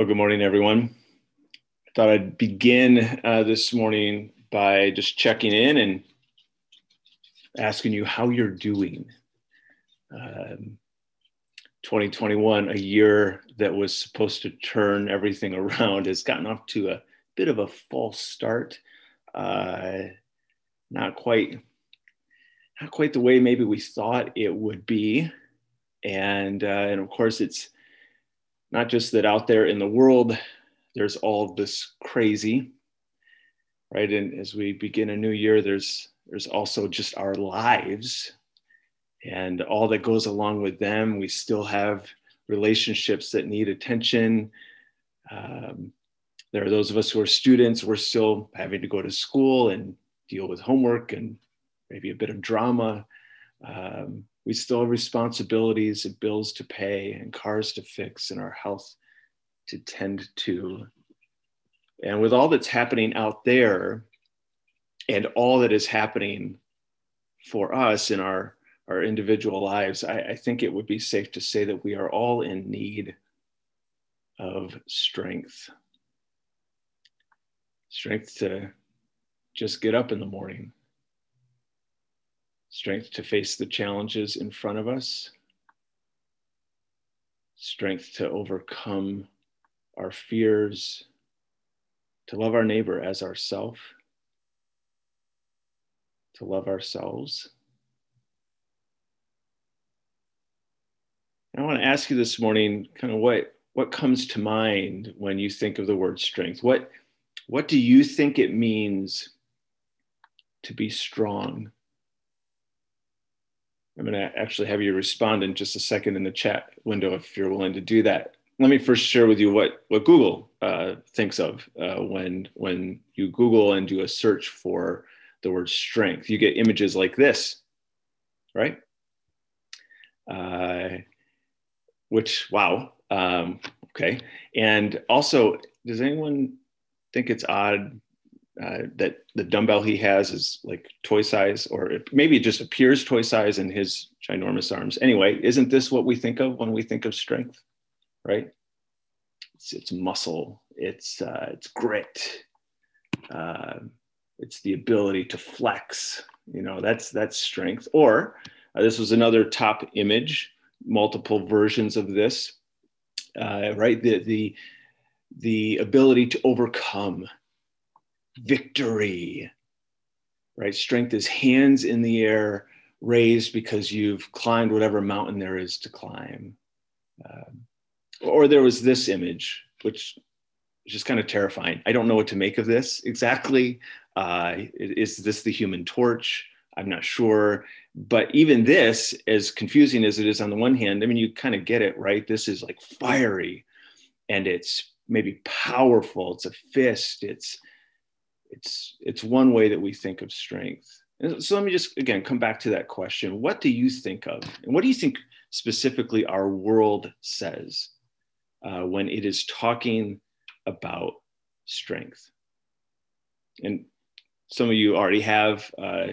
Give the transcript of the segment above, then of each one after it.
Well, good morning, everyone. I thought I'd begin uh, this morning by just checking in and asking you how you're doing. Um, 2021, a year that was supposed to turn everything around, has gotten off to a bit of a false start. Uh, not quite, not quite the way maybe we thought it would be, and uh, and of course it's not just that out there in the world there's all this crazy right? And as we begin a new year there's there's also just our lives and all that goes along with them. We still have relationships that need attention. Um, there are those of us who are students we're still having to go to school and deal with homework and maybe a bit of drama. Um, we still have responsibilities and bills to pay and cars to fix and our health to tend to. And with all that's happening out there and all that is happening for us in our, our individual lives, I, I think it would be safe to say that we are all in need of strength. Strength to just get up in the morning strength to face the challenges in front of us, strength to overcome our fears, to love our neighbor as ourself, to love ourselves. I want to ask you this morning kind of what what comes to mind when you think of the word strength? What what do you think it means to be strong? I'm going to actually have you respond in just a second in the chat window if you're willing to do that. Let me first share with you what, what Google uh, thinks of uh, when, when you Google and do a search for the word strength. You get images like this, right? Uh, which, wow, um, okay. And also, does anyone think it's odd uh, that the dumbbell he has is like toy size, or it, maybe it just appears toy size in his ginormous arms. Anyway, isn't this what we think of when we think of strength, right? It's, it's muscle, it's uh, it's grit, uh, it's the ability to flex. You know, that's that's strength. Or uh, this was another top image, multiple versions of this, uh, right? The the the ability to overcome victory, right? Strength is hands in the air raised because you've climbed whatever mountain there is to climb. Um, or there was this image, which is just kind of terrifying. I don't know what to make of this exactly. Uh, is this the human torch? I'm not sure. But even this, as confusing as it is on the one hand, I mean, you kind of get it, right? This is like fiery and it's maybe powerful. It's a fist. It's it's it's one way that we think of strength. And so let me just again come back to that question. What do you think of? And what do you think specifically our world says uh, when it is talking about strength? And some of you already have uh,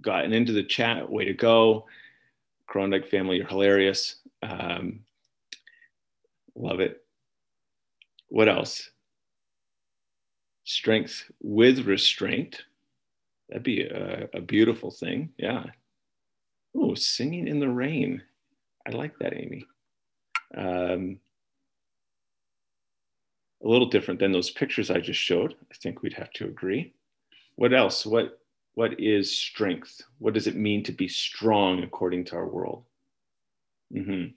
gotten into the chat. Way to go. Krondyke family you're hilarious. Um, love it. What else strength with restraint. That'd be a, a beautiful thing. Yeah. Oh, singing in the rain. I like that, Amy. Um, a little different than those pictures I just showed. I think we'd have to agree. What else? What what is strength? What does it mean to be strong according to our world? Mm-hmm.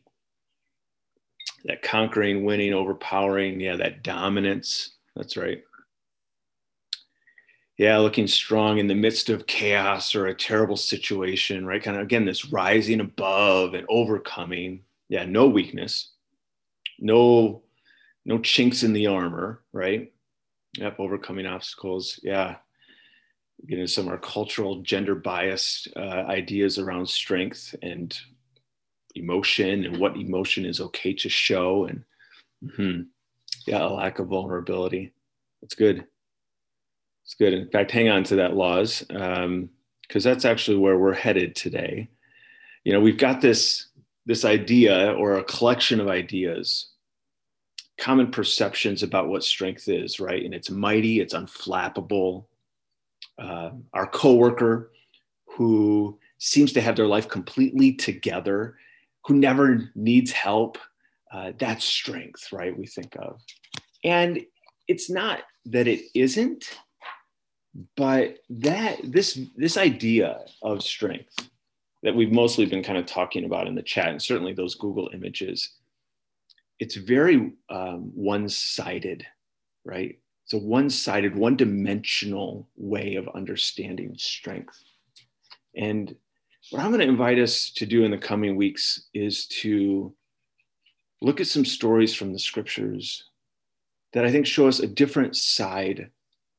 That conquering, winning, overpowering, yeah, that dominance. That's right yeah looking strong in the midst of chaos or a terrible situation right? Kind of again this rising above and overcoming. Yeah no weakness. No no chinks in the armor right? Yep overcoming obstacles. Yeah. Getting into some of our cultural gender biased uh, ideas around strength and emotion and what emotion is okay to show and mm-hmm. yeah a lack of vulnerability. That's good it's good. In fact, hang on to that laws, because um, that's actually where we're headed today. You know, we've got this this idea or a collection of ideas common perceptions about what strength is, right? And it's mighty, it's unflappable. Uh, our coworker who seems to have their life completely together, who never needs help, uh, that's strength, right? We think of. And it's not that it isn't, but that this this idea of strength that we've mostly been kind of talking about in the chat, and certainly those Google images, it's very um, one-sided, right? It's a one-sided, one-dimensional way of understanding strength. And what I'm going to invite us to do in the coming weeks is to look at some stories from the scriptures that I think show us a different side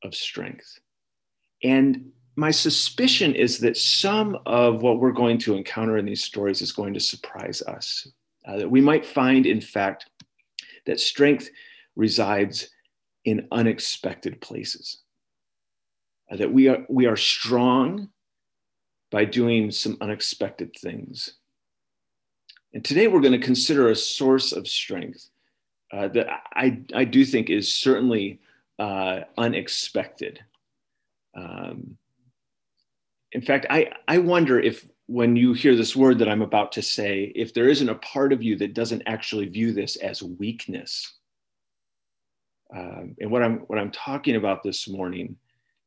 of strength. And my suspicion is that some of what we're going to encounter in these stories is going to surprise us. Uh, that we might find, in fact, that strength resides in unexpected places. Uh, that we are, we are strong by doing some unexpected things. And today we're going to consider a source of strength uh, that I, I do think is certainly uh, unexpected. Um, in fact, I, I wonder if when you hear this word that I'm about to say, if there isn't a part of you that doesn't actually view this as weakness. Um, and what I'm what I'm talking about this morning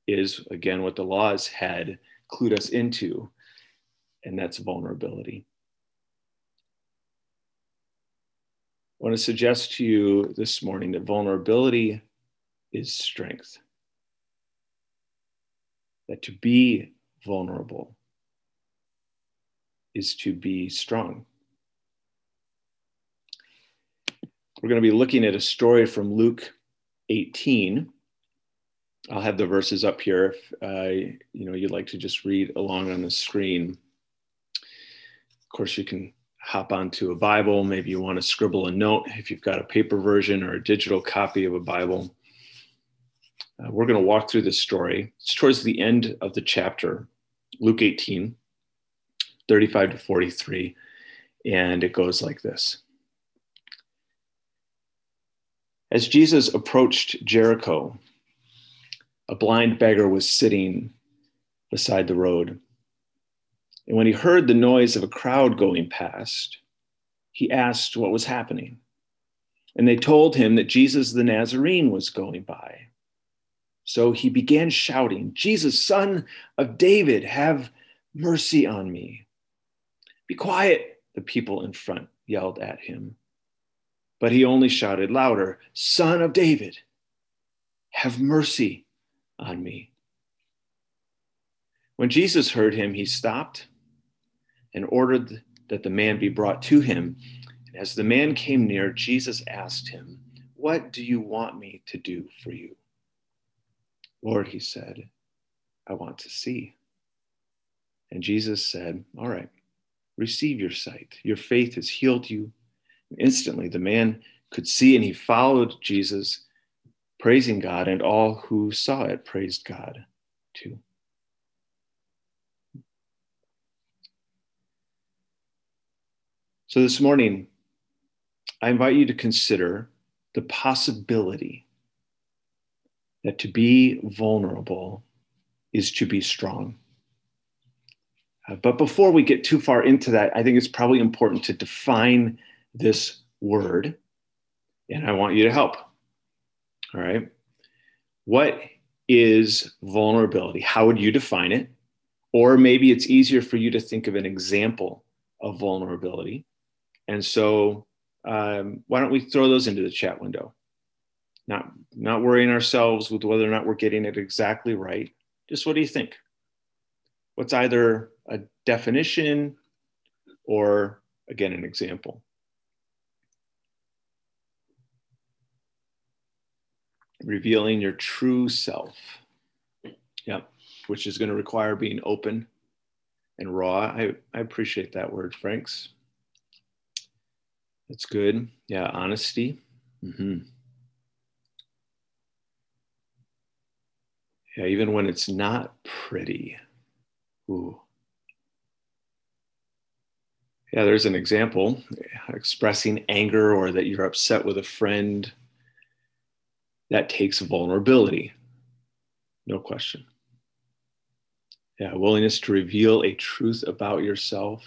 is again what the laws had clued us into, and that's vulnerability. I want to suggest to you this morning that vulnerability is strength. That to be vulnerable is to be strong. We're going to be looking at a story from Luke 18. I'll have the verses up here if uh, you know you'd like to just read along on the screen. Of course, you can hop onto a Bible. Maybe you want to scribble a note if you've got a paper version or a digital copy of a Bible. Uh, we're going to walk through this story. It's towards the end of the chapter, Luke 18, 35 to 43. And it goes like this As Jesus approached Jericho, a blind beggar was sitting beside the road. And when he heard the noise of a crowd going past, he asked what was happening. And they told him that Jesus the Nazarene was going by. So he began shouting, Jesus, son of David, have mercy on me. Be quiet, the people in front yelled at him. But he only shouted louder, Son of David, have mercy on me. When Jesus heard him, he stopped and ordered that the man be brought to him. And as the man came near, Jesus asked him, What do you want me to do for you? Lord, he said, I want to see. And Jesus said, All right, receive your sight. Your faith has healed you. And instantly the man could see and he followed Jesus, praising God, and all who saw it praised God too. So this morning, I invite you to consider the possibility that to be vulnerable is to be strong. Uh, but before we get too far into that, I think it's probably important to define this word, and I want you to help. All right. What is vulnerability? How would you define it? Or maybe it's easier for you to think of an example of vulnerability. And so, um, why don't we throw those into the chat window? Not, not worrying ourselves with whether or not we're getting it exactly right. Just what do you think? What's either a definition or, again, an example? Revealing your true self. Yep, which is going to require being open and raw. I, I appreciate that word, Franks. That's good. Yeah, honesty. Mm-hmm. Yeah, even when it's not pretty. Ooh. Yeah, there's an example uh, expressing anger or that you're upset with a friend that takes vulnerability, no question. Yeah, willingness to reveal a truth about yourself.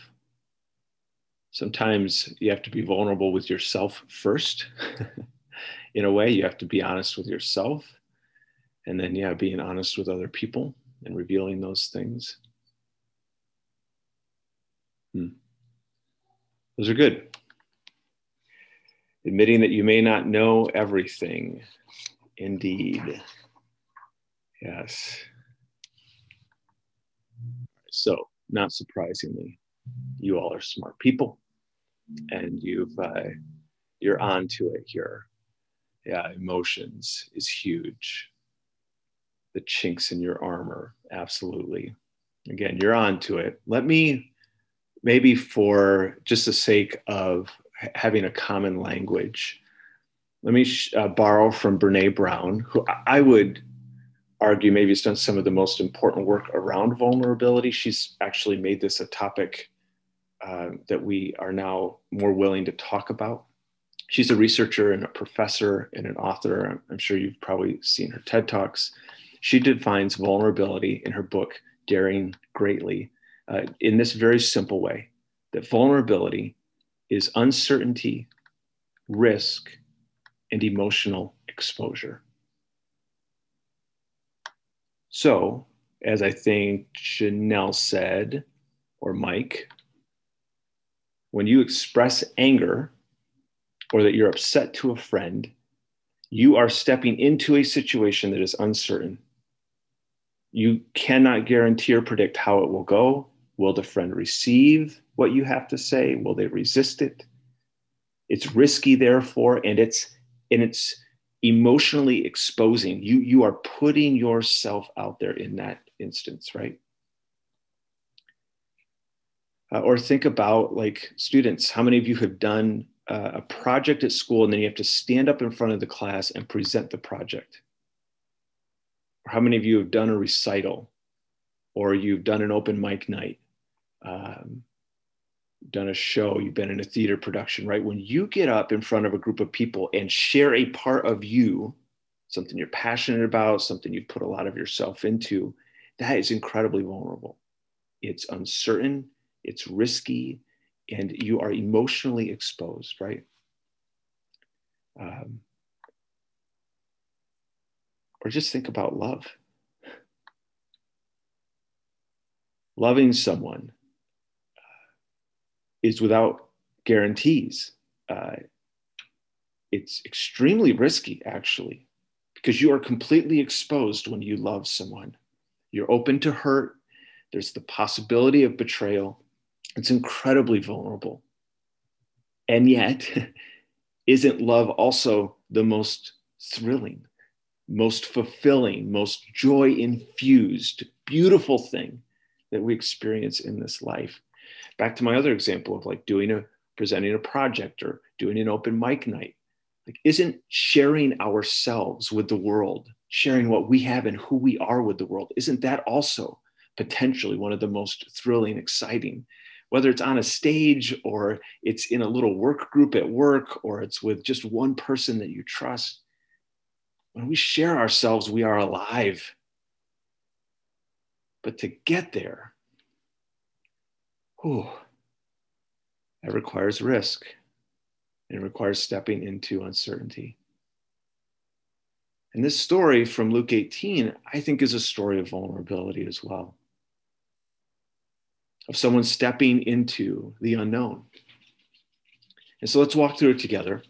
Sometimes you have to be vulnerable with yourself first. In a way, you have to be honest with yourself. And then, yeah, being honest with other people and revealing those things. Hmm. Those are good. Admitting that you may not know everything. Indeed. Yes. So, not surprisingly, you all are smart people and you've uh, you're onto it here. Yeah, emotions is huge. The chinks in your armor, absolutely. Again, you're on to it. Let me maybe for just the sake of having a common language, let me uh, borrow from Brene Brown, who I would argue maybe has done some of the most important work around vulnerability. She's actually made this a topic uh, that we are now more willing to talk about. She's a researcher and a professor and an author. I'm sure you've probably seen her TED Talks. She defines vulnerability in her book, Daring Greatly, uh, in this very simple way that vulnerability is uncertainty, risk, and emotional exposure. So, as I think Janelle said, or Mike, when you express anger or that you're upset to a friend, you are stepping into a situation that is uncertain. You cannot guarantee or predict how it will go. Will the friend receive what you have to say? Will they resist it? It's risky, therefore, and it's and it's emotionally exposing. You you are putting yourself out there in that instance, right? Uh, or think about like students. How many of you have done uh, a project at school and then you have to stand up in front of the class and present the project? How many of you have done a recital or you've done an open mic night? um, done a show, you've been in a theater production, right? When you get up in front of a group of people and share a part of you, something you're passionate about, something you've put a lot of yourself into, that is incredibly vulnerable. It's uncertain, it's risky, and you are emotionally exposed, right? Um, or just think about love. Loving someone is without guarantees. Uh, it's extremely risky, actually, because you are completely exposed when you love someone. You're open to hurt, there's the possibility of betrayal. It's incredibly vulnerable. And yet, isn't love also the most thrilling, most fulfilling, most joy infused, beautiful thing that we experience in this life? back to my other example of like doing a presenting a project or doing an open mic night like isn't sharing ourselves with the world sharing what we have and who we are with the world isn't that also potentially one of the most thrilling exciting whether it's on a stage or it's in a little work group at work or it's with just one person that you trust when we share ourselves we are alive but to get there Whew. That requires risk. It requires stepping into uncertainty. And this story from Luke 18, I think, is a story of vulnerability as well. Of someone stepping into the unknown. And so let's walk through it together.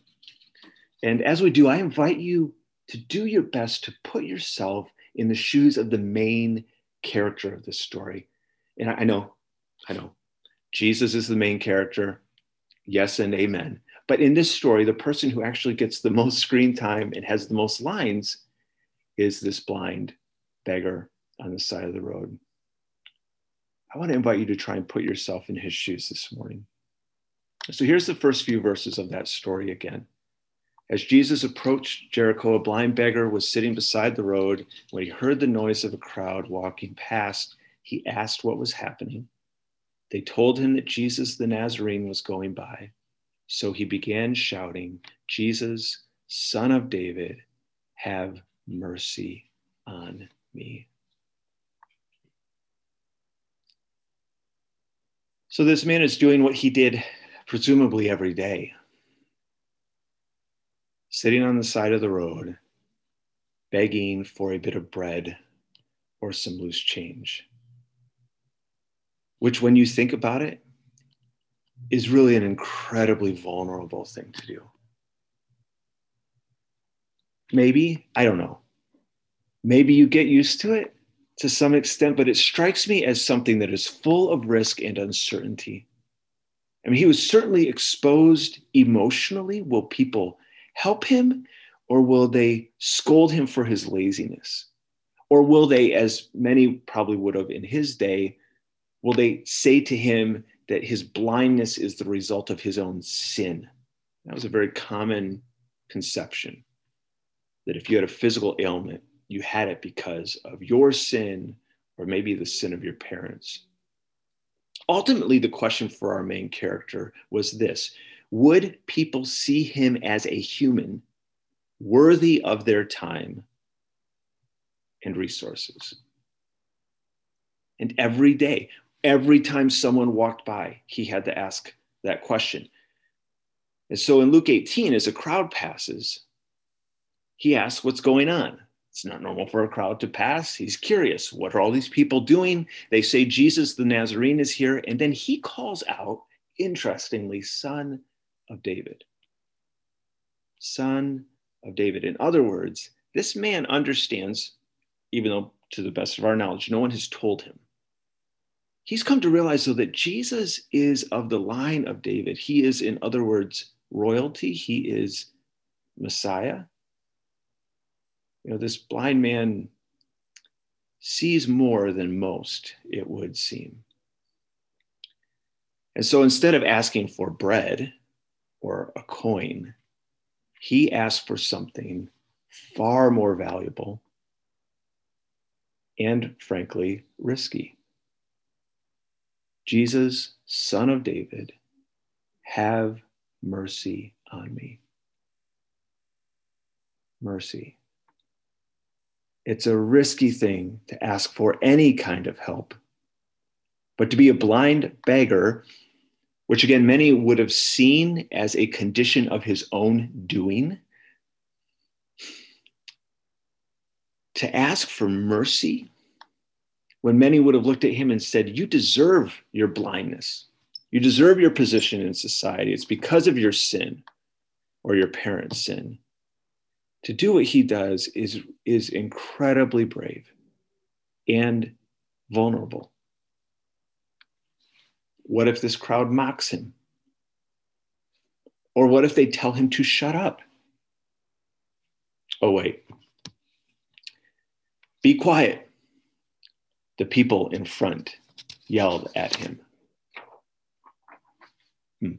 And as we do, I invite you to do your best to put yourself in the shoes of the main character of this story. And I know, I know, Jesus is the main character. Yes and amen. But in this story, the person who actually gets the most screen time and has the most lines is this blind beggar on the side of the road. I want to invite you to try and put yourself in his shoes this morning. So here's the first few verses of that story again. As Jesus approached Jericho, a blind beggar was sitting beside the road. When he heard the noise of a crowd walking past, he asked what was happening. They told him that Jesus the Nazarene was going by. So he began shouting, Jesus, son of David, have mercy on me. So this man is doing what he did presumably every day sitting on the side of the road, begging for a bit of bread or some loose change. Which, when you think about it, is really an incredibly vulnerable thing to do. Maybe, I don't know. Maybe you get used to it to some extent, but it strikes me as something that is full of risk and uncertainty. I mean, he was certainly exposed emotionally. Will people help him or will they scold him for his laziness? Or will they, as many probably would have in his day, will they say to him that his blindness is the result of his own sin? That was a very common conception that if you had a physical ailment, you had it because of your sin or maybe the sin of your parents. Ultimately, the question for our main character was this Would people see him as a human worthy of their time and resources? And every day, every time someone walked by, he had to ask that question. And so in Luke 18, as a crowd passes, he asks, What's going on? It's not normal for a crowd to pass. He's curious. What are all these people doing? They say Jesus the Nazarene is here. And then he calls out, interestingly, son of David. Son of David. In other words, this man understands, even though to the best of our knowledge, no one has told him. He's come to realize, though, that Jesus is of the line of David. He is, in other words, royalty. He is Messiah you know, this blind man sees more than most, it would seem. And so instead of asking for bread or a coin, he asked for something far more valuable and, frankly, risky. Jesus, son of David, have mercy on me. Mercy. It's a risky thing to ask for any kind of help. But to be a blind beggar, which again many would have seen as a condition of his own doing, to ask for mercy when many would have looked at him and said, You deserve your blindness. You deserve your position in society. It's because of your sin or your parents' sin to do what he does is, is incredibly brave and vulnerable. What if this crowd mocks him? Or what if they tell him to shut up? Oh, wait. Be quiet. The people in front yelled at him. Hmm.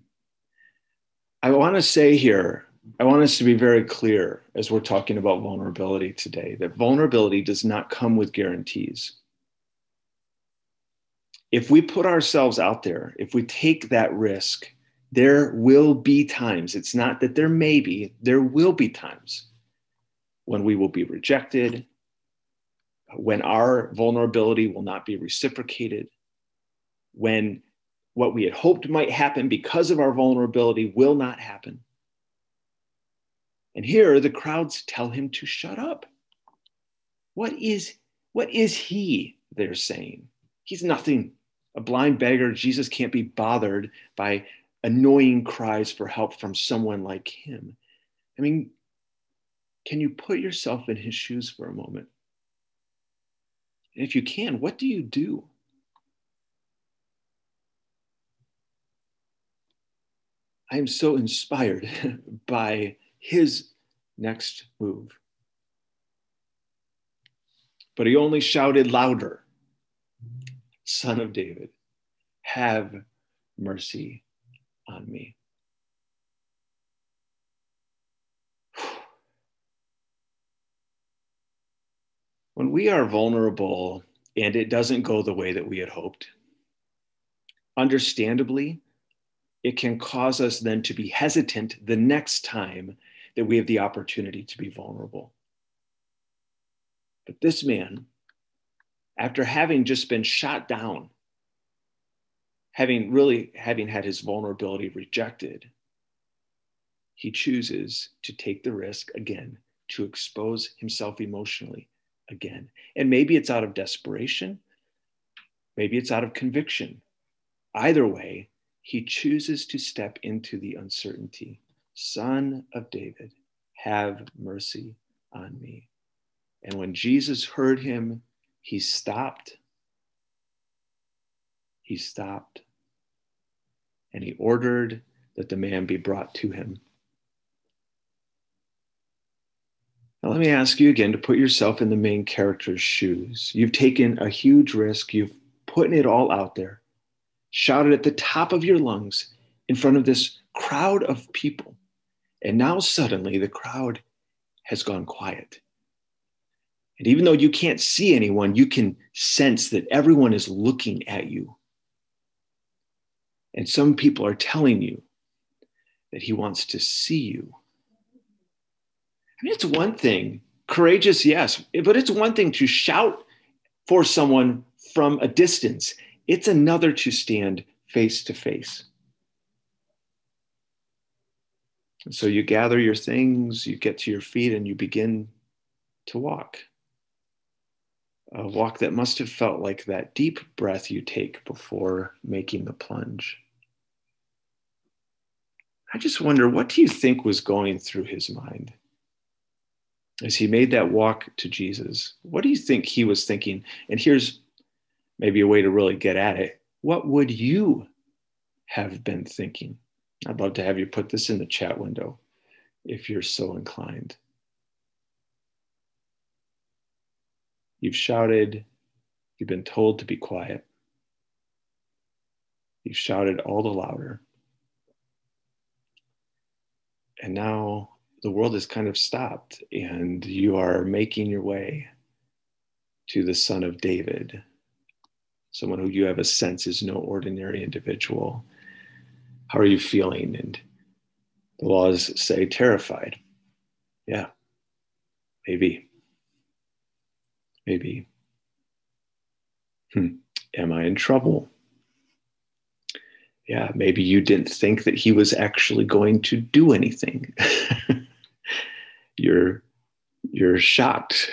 I want to say here I want us to be very clear as we're talking about vulnerability today that vulnerability does not come with guarantees. If we put ourselves out there, if we take that risk, there will be times, it's not that there may be, there will be times when we will be rejected, when our vulnerability will not be reciprocated, when what we had hoped might happen because of our vulnerability will not happen. And here the crowds tell him to shut up. What is, what is he, they're saying? He's nothing. A blind beggar, Jesus can't be bothered by annoying cries for help from someone like him. I mean, can you put yourself in his shoes for a moment? And if you can, what do you do? I am so inspired by his next move. But he only shouted louder Son of David, have mercy on me. When we are vulnerable and it doesn't go the way that we had hoped, understandably, it can cause us then to be hesitant the next time that we have the opportunity to be vulnerable. But this man, after having just been shot down, having really having had his vulnerability rejected, he chooses to take the risk again to expose himself emotionally again. And maybe it's out of desperation, maybe it's out of conviction. Either way, he chooses to step into the uncertainty. Son of David, have mercy on me. And when Jesus heard him, he stopped. He stopped and he ordered that the man be brought to him. Now, let me ask you again to put yourself in the main character's shoes. You've taken a huge risk, you've put it all out there, shouted at the top of your lungs in front of this crowd of people. And now suddenly the crowd has gone quiet. And even though you can't see anyone, you can sense that everyone is looking at you. And some people are telling you that he wants to see you. I mean, it's one thing, courageous, yes, but it's one thing to shout for someone from a distance, it's another to stand face to face. So you gather your things, you get to your feet, and you begin to walk. A walk that must have felt like that deep breath you take before making the plunge. I just wonder what do you think was going through his mind as he made that walk to Jesus? What do you think he was thinking? And here's maybe a way to really get at it. What would you have been thinking? I'd love to have you put this in the chat window if you're so inclined. You've shouted, you've been told to be quiet. You've shouted all the louder. And now the world has kind of stopped, and you are making your way to the Son of David, someone who you have a sense is no ordinary individual. How are you feeling? And the laws say terrified. Yeah, maybe. Maybe. Hmm. Am I in trouble? yeah, maybe you didn't think that he was actually going to do anything. you're you're shocked,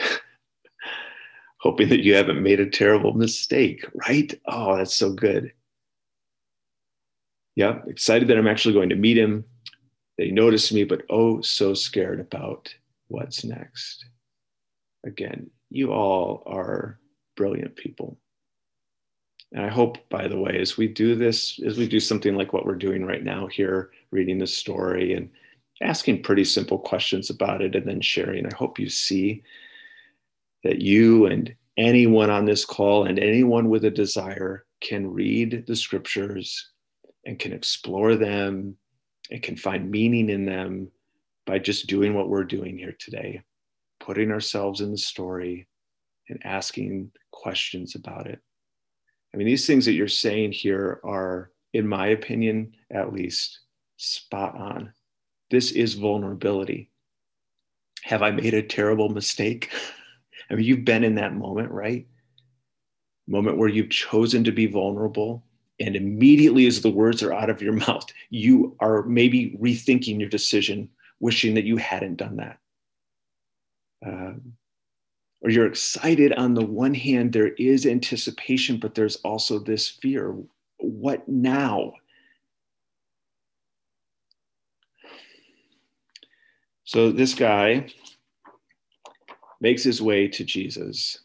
hoping that you haven't made a terrible mistake, right? Oh, that's so good. Yeah, excited that I'm actually going to meet him. They noticed me, but oh, so scared about what's next. Again, you all are brilliant people. And I hope, by the way, as we do this, as we do something like what we're doing right now here, reading the story and asking pretty simple questions about it and then sharing, I hope you see that you and anyone on this call and anyone with a desire can read the scriptures and can explore them and can find meaning in them by just doing what we're doing here today, putting ourselves in the story and asking questions about it. I mean, these things that you're saying here are, in my opinion, at least, spot on. This is vulnerability. Have I made a terrible mistake? I mean, you've been in that moment, right? Moment where you've chosen to be vulnerable. And immediately as the words are out of your mouth, you are maybe rethinking your decision, wishing that you hadn't done that. Um, or you're excited on the one hand, there is anticipation, but there's also this fear. What now? So this guy makes his way to Jesus.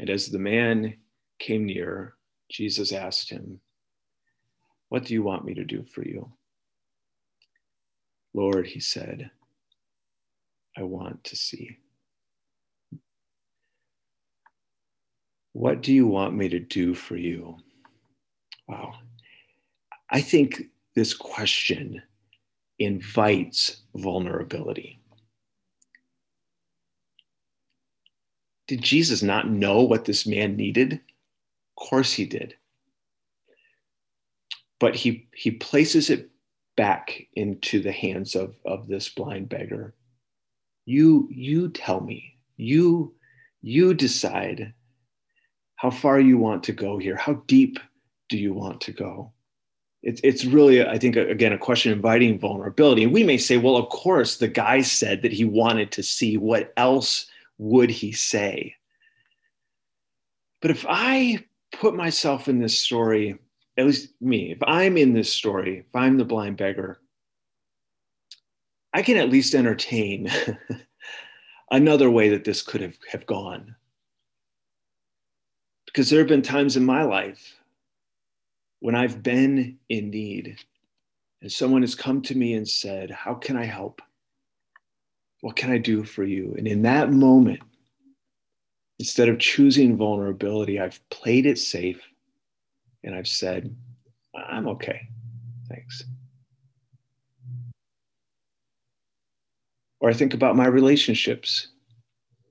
And as the man came near, Jesus asked him, What do you want me to do for you? Lord, he said, I want to see. What do you want me to do for you? Wow. I think this question invites vulnerability. Did Jesus not know what this man needed? Of course he did. But he, he places it back into the hands of, of this blind beggar. You, you tell me, you You decide how far you want to go here. How deep do you want to go? It's, it's really, I think, again, a question inviting vulnerability. And we may say, well, of course, the guy said that he wanted to see what else would he say? But if I put myself in this story, at least me, if I'm in this story, if I'm the blind beggar, I can at least entertain another way that this could have, have gone. Because there have been times in my life when I've been in need and someone has come to me and said, How can I help? What can I do for you? And in that moment, instead of choosing vulnerability, I've played it safe and I've said, I'm okay. Thanks. Or I think about my relationships.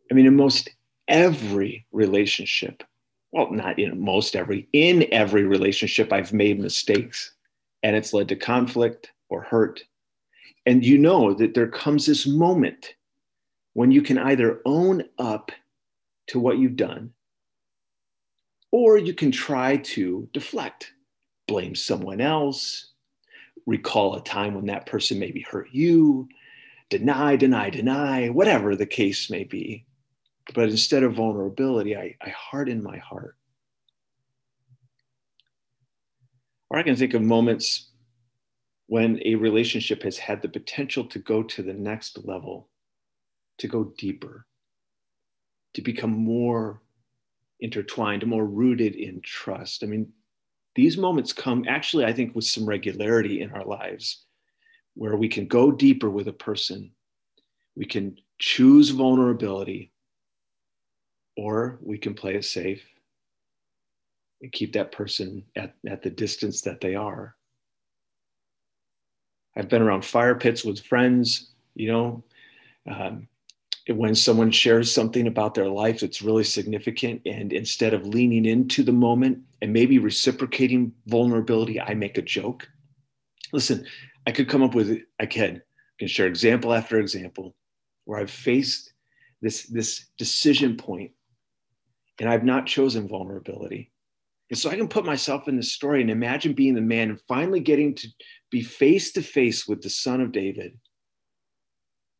I mean, in most every relationship, well, not in most every, in every relationship, I've made mistakes and it's led to conflict or hurt. And you know that there comes this moment when you can either own up to what you've done or you can try to deflect, blame someone else, recall a time when that person maybe hurt you, deny, deny, deny, whatever the case may be. But instead of vulnerability, I, I harden my heart. Or I can think of moments when a relationship has had the potential to go to the next level, to go deeper, to become more intertwined, more rooted in trust. I mean, these moments come actually, I think, with some regularity in our lives where we can go deeper with a person. We can choose vulnerability, or we can play it safe and keep that person at, at the distance that they are. I've been around fire pits with friends, you know, um, when someone shares something about their life that's really significant, and instead of leaning into the moment and maybe reciprocating vulnerability, I make a joke. Listen, I could come up with I can I can share example after example where I've faced this this decision point and I've not chosen vulnerability. And so I can put myself in this story and imagine being the man and finally getting to be face to face with the son of David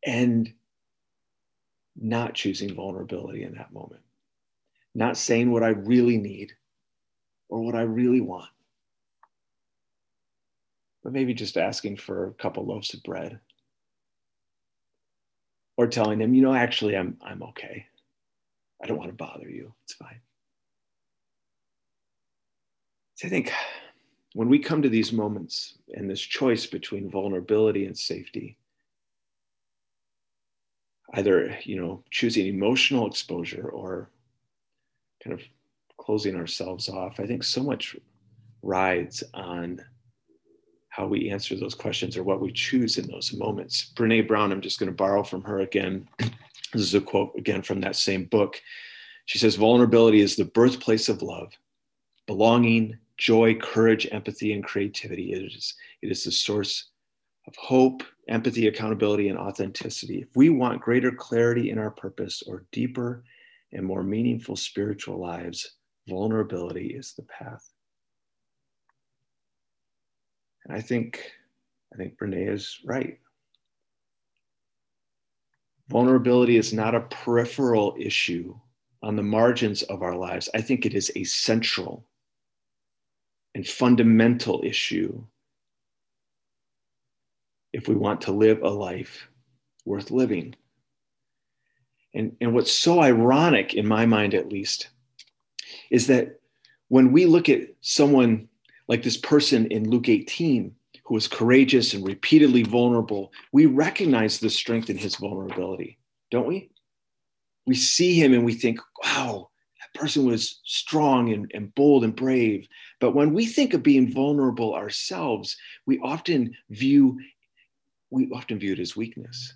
and not choosing vulnerability in that moment, not saying what I really need or what I really want but maybe just asking for a couple loaves of bread or telling him, you know, actually, I'm, I'm okay. I don't want to bother you. It's fine. So I think when we come to these moments and this choice between vulnerability and safety, either, you know, choosing emotional exposure or kind of closing ourselves off, I think so much rides on how we answer those questions or what we choose in those moments. Brene Brown, I'm just going to borrow from her again. This is a quote again from that same book. She says, Vulnerability is the birthplace of love, belonging, joy, courage, empathy, and creativity. It is, it is the source of hope, empathy, accountability, and authenticity. If we want greater clarity in our purpose or deeper and more meaningful spiritual lives, vulnerability is the path. And I think, I think Brene is right. Vulnerability is not a peripheral issue on the margins of our lives. I think it is a central and fundamental issue if we want to live a life worth living. And, and what's so ironic, in my mind at least, is that when we look at someone like this person in Luke 18 who was courageous and repeatedly vulnerable, we recognize the strength in his vulnerability, don't we? We see him and we think, wow, that person was strong and, and bold and brave. But when we think of being vulnerable ourselves, we often view we often view it as weakness.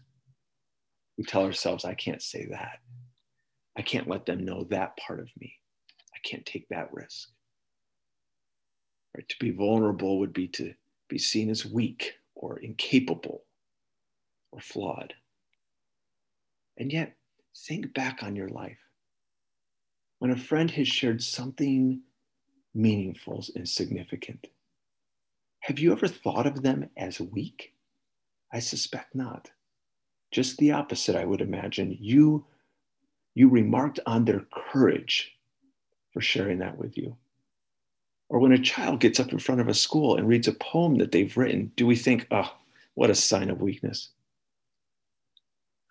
We tell ourselves, I can't say that. I can't let them know that part of me. I can't take that risk. Right? To be vulnerable would be to be seen as weak or incapable or flawed. And yet, think back on your life. when a friend has shared something meaningful and significant, have you ever thought of them as weak? I suspect not. Just the opposite, I would imagine. You, you remarked on their courage for sharing that with you. Or when a child gets up in front of a school and reads a poem that they've written, do we think, oh, what a sign of weakness?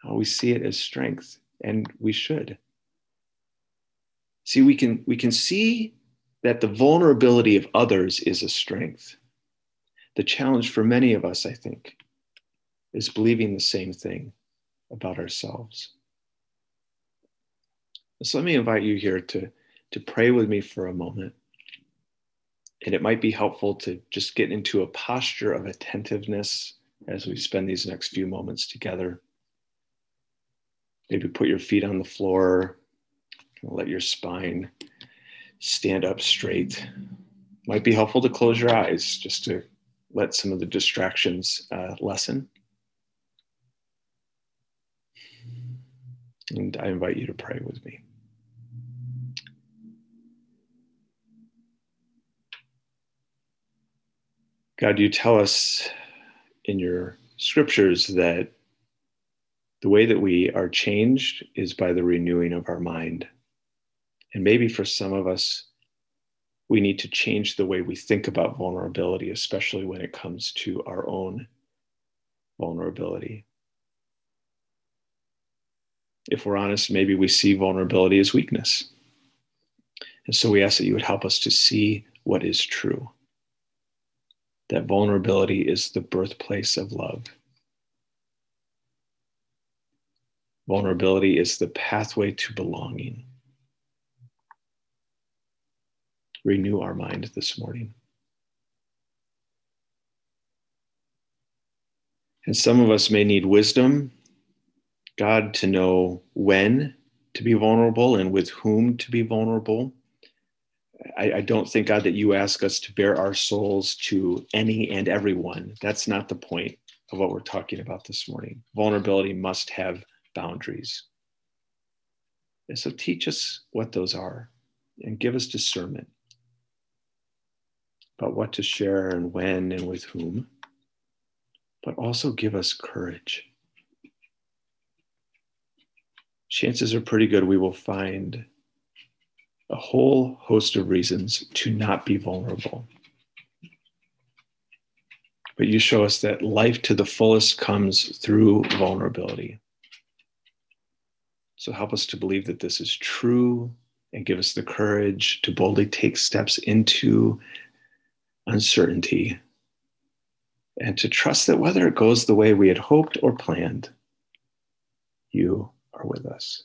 Oh, we see it as strength, and we should. See, we can, we can see that the vulnerability of others is a strength. The challenge for many of us, I think, is believing the same thing about ourselves. So let me invite you here to, to pray with me for a moment. And it might be helpful to just get into a posture of attentiveness as we spend these next few moments together. Maybe put your feet on the floor, let your spine stand up straight. Might be helpful to close your eyes just to let some of the distractions uh, lessen. And I invite you to pray with me. God, you tell us in your scriptures that the way that we are changed is by the renewing of our mind. And maybe for some of us, we need to change the way we think about vulnerability, especially when it comes to our own vulnerability. If we're honest, maybe we see vulnerability as weakness. And so we ask that you would help us to see what is true that vulnerability is the birthplace of love. Vulnerability is the pathway to belonging. Renew our mind this morning. And some of us may need wisdom, God, to know when to be vulnerable and with whom to be vulnerable I, I, don't think, God, that you ask us to bare our souls to any and everyone. That's not the point of what we're talking about this morning. Vulnerability must have boundaries. And so teach us what those are and give us discernment about what to share and when and with whom, but also give us courage. Chances are pretty good we will find a whole host of reasons to not be vulnerable. But you show us that life to the fullest comes through vulnerability. So help us to believe that this is true and give us the courage to boldly take steps into uncertainty and to trust that whether it goes the way we had hoped or planned, you are with us.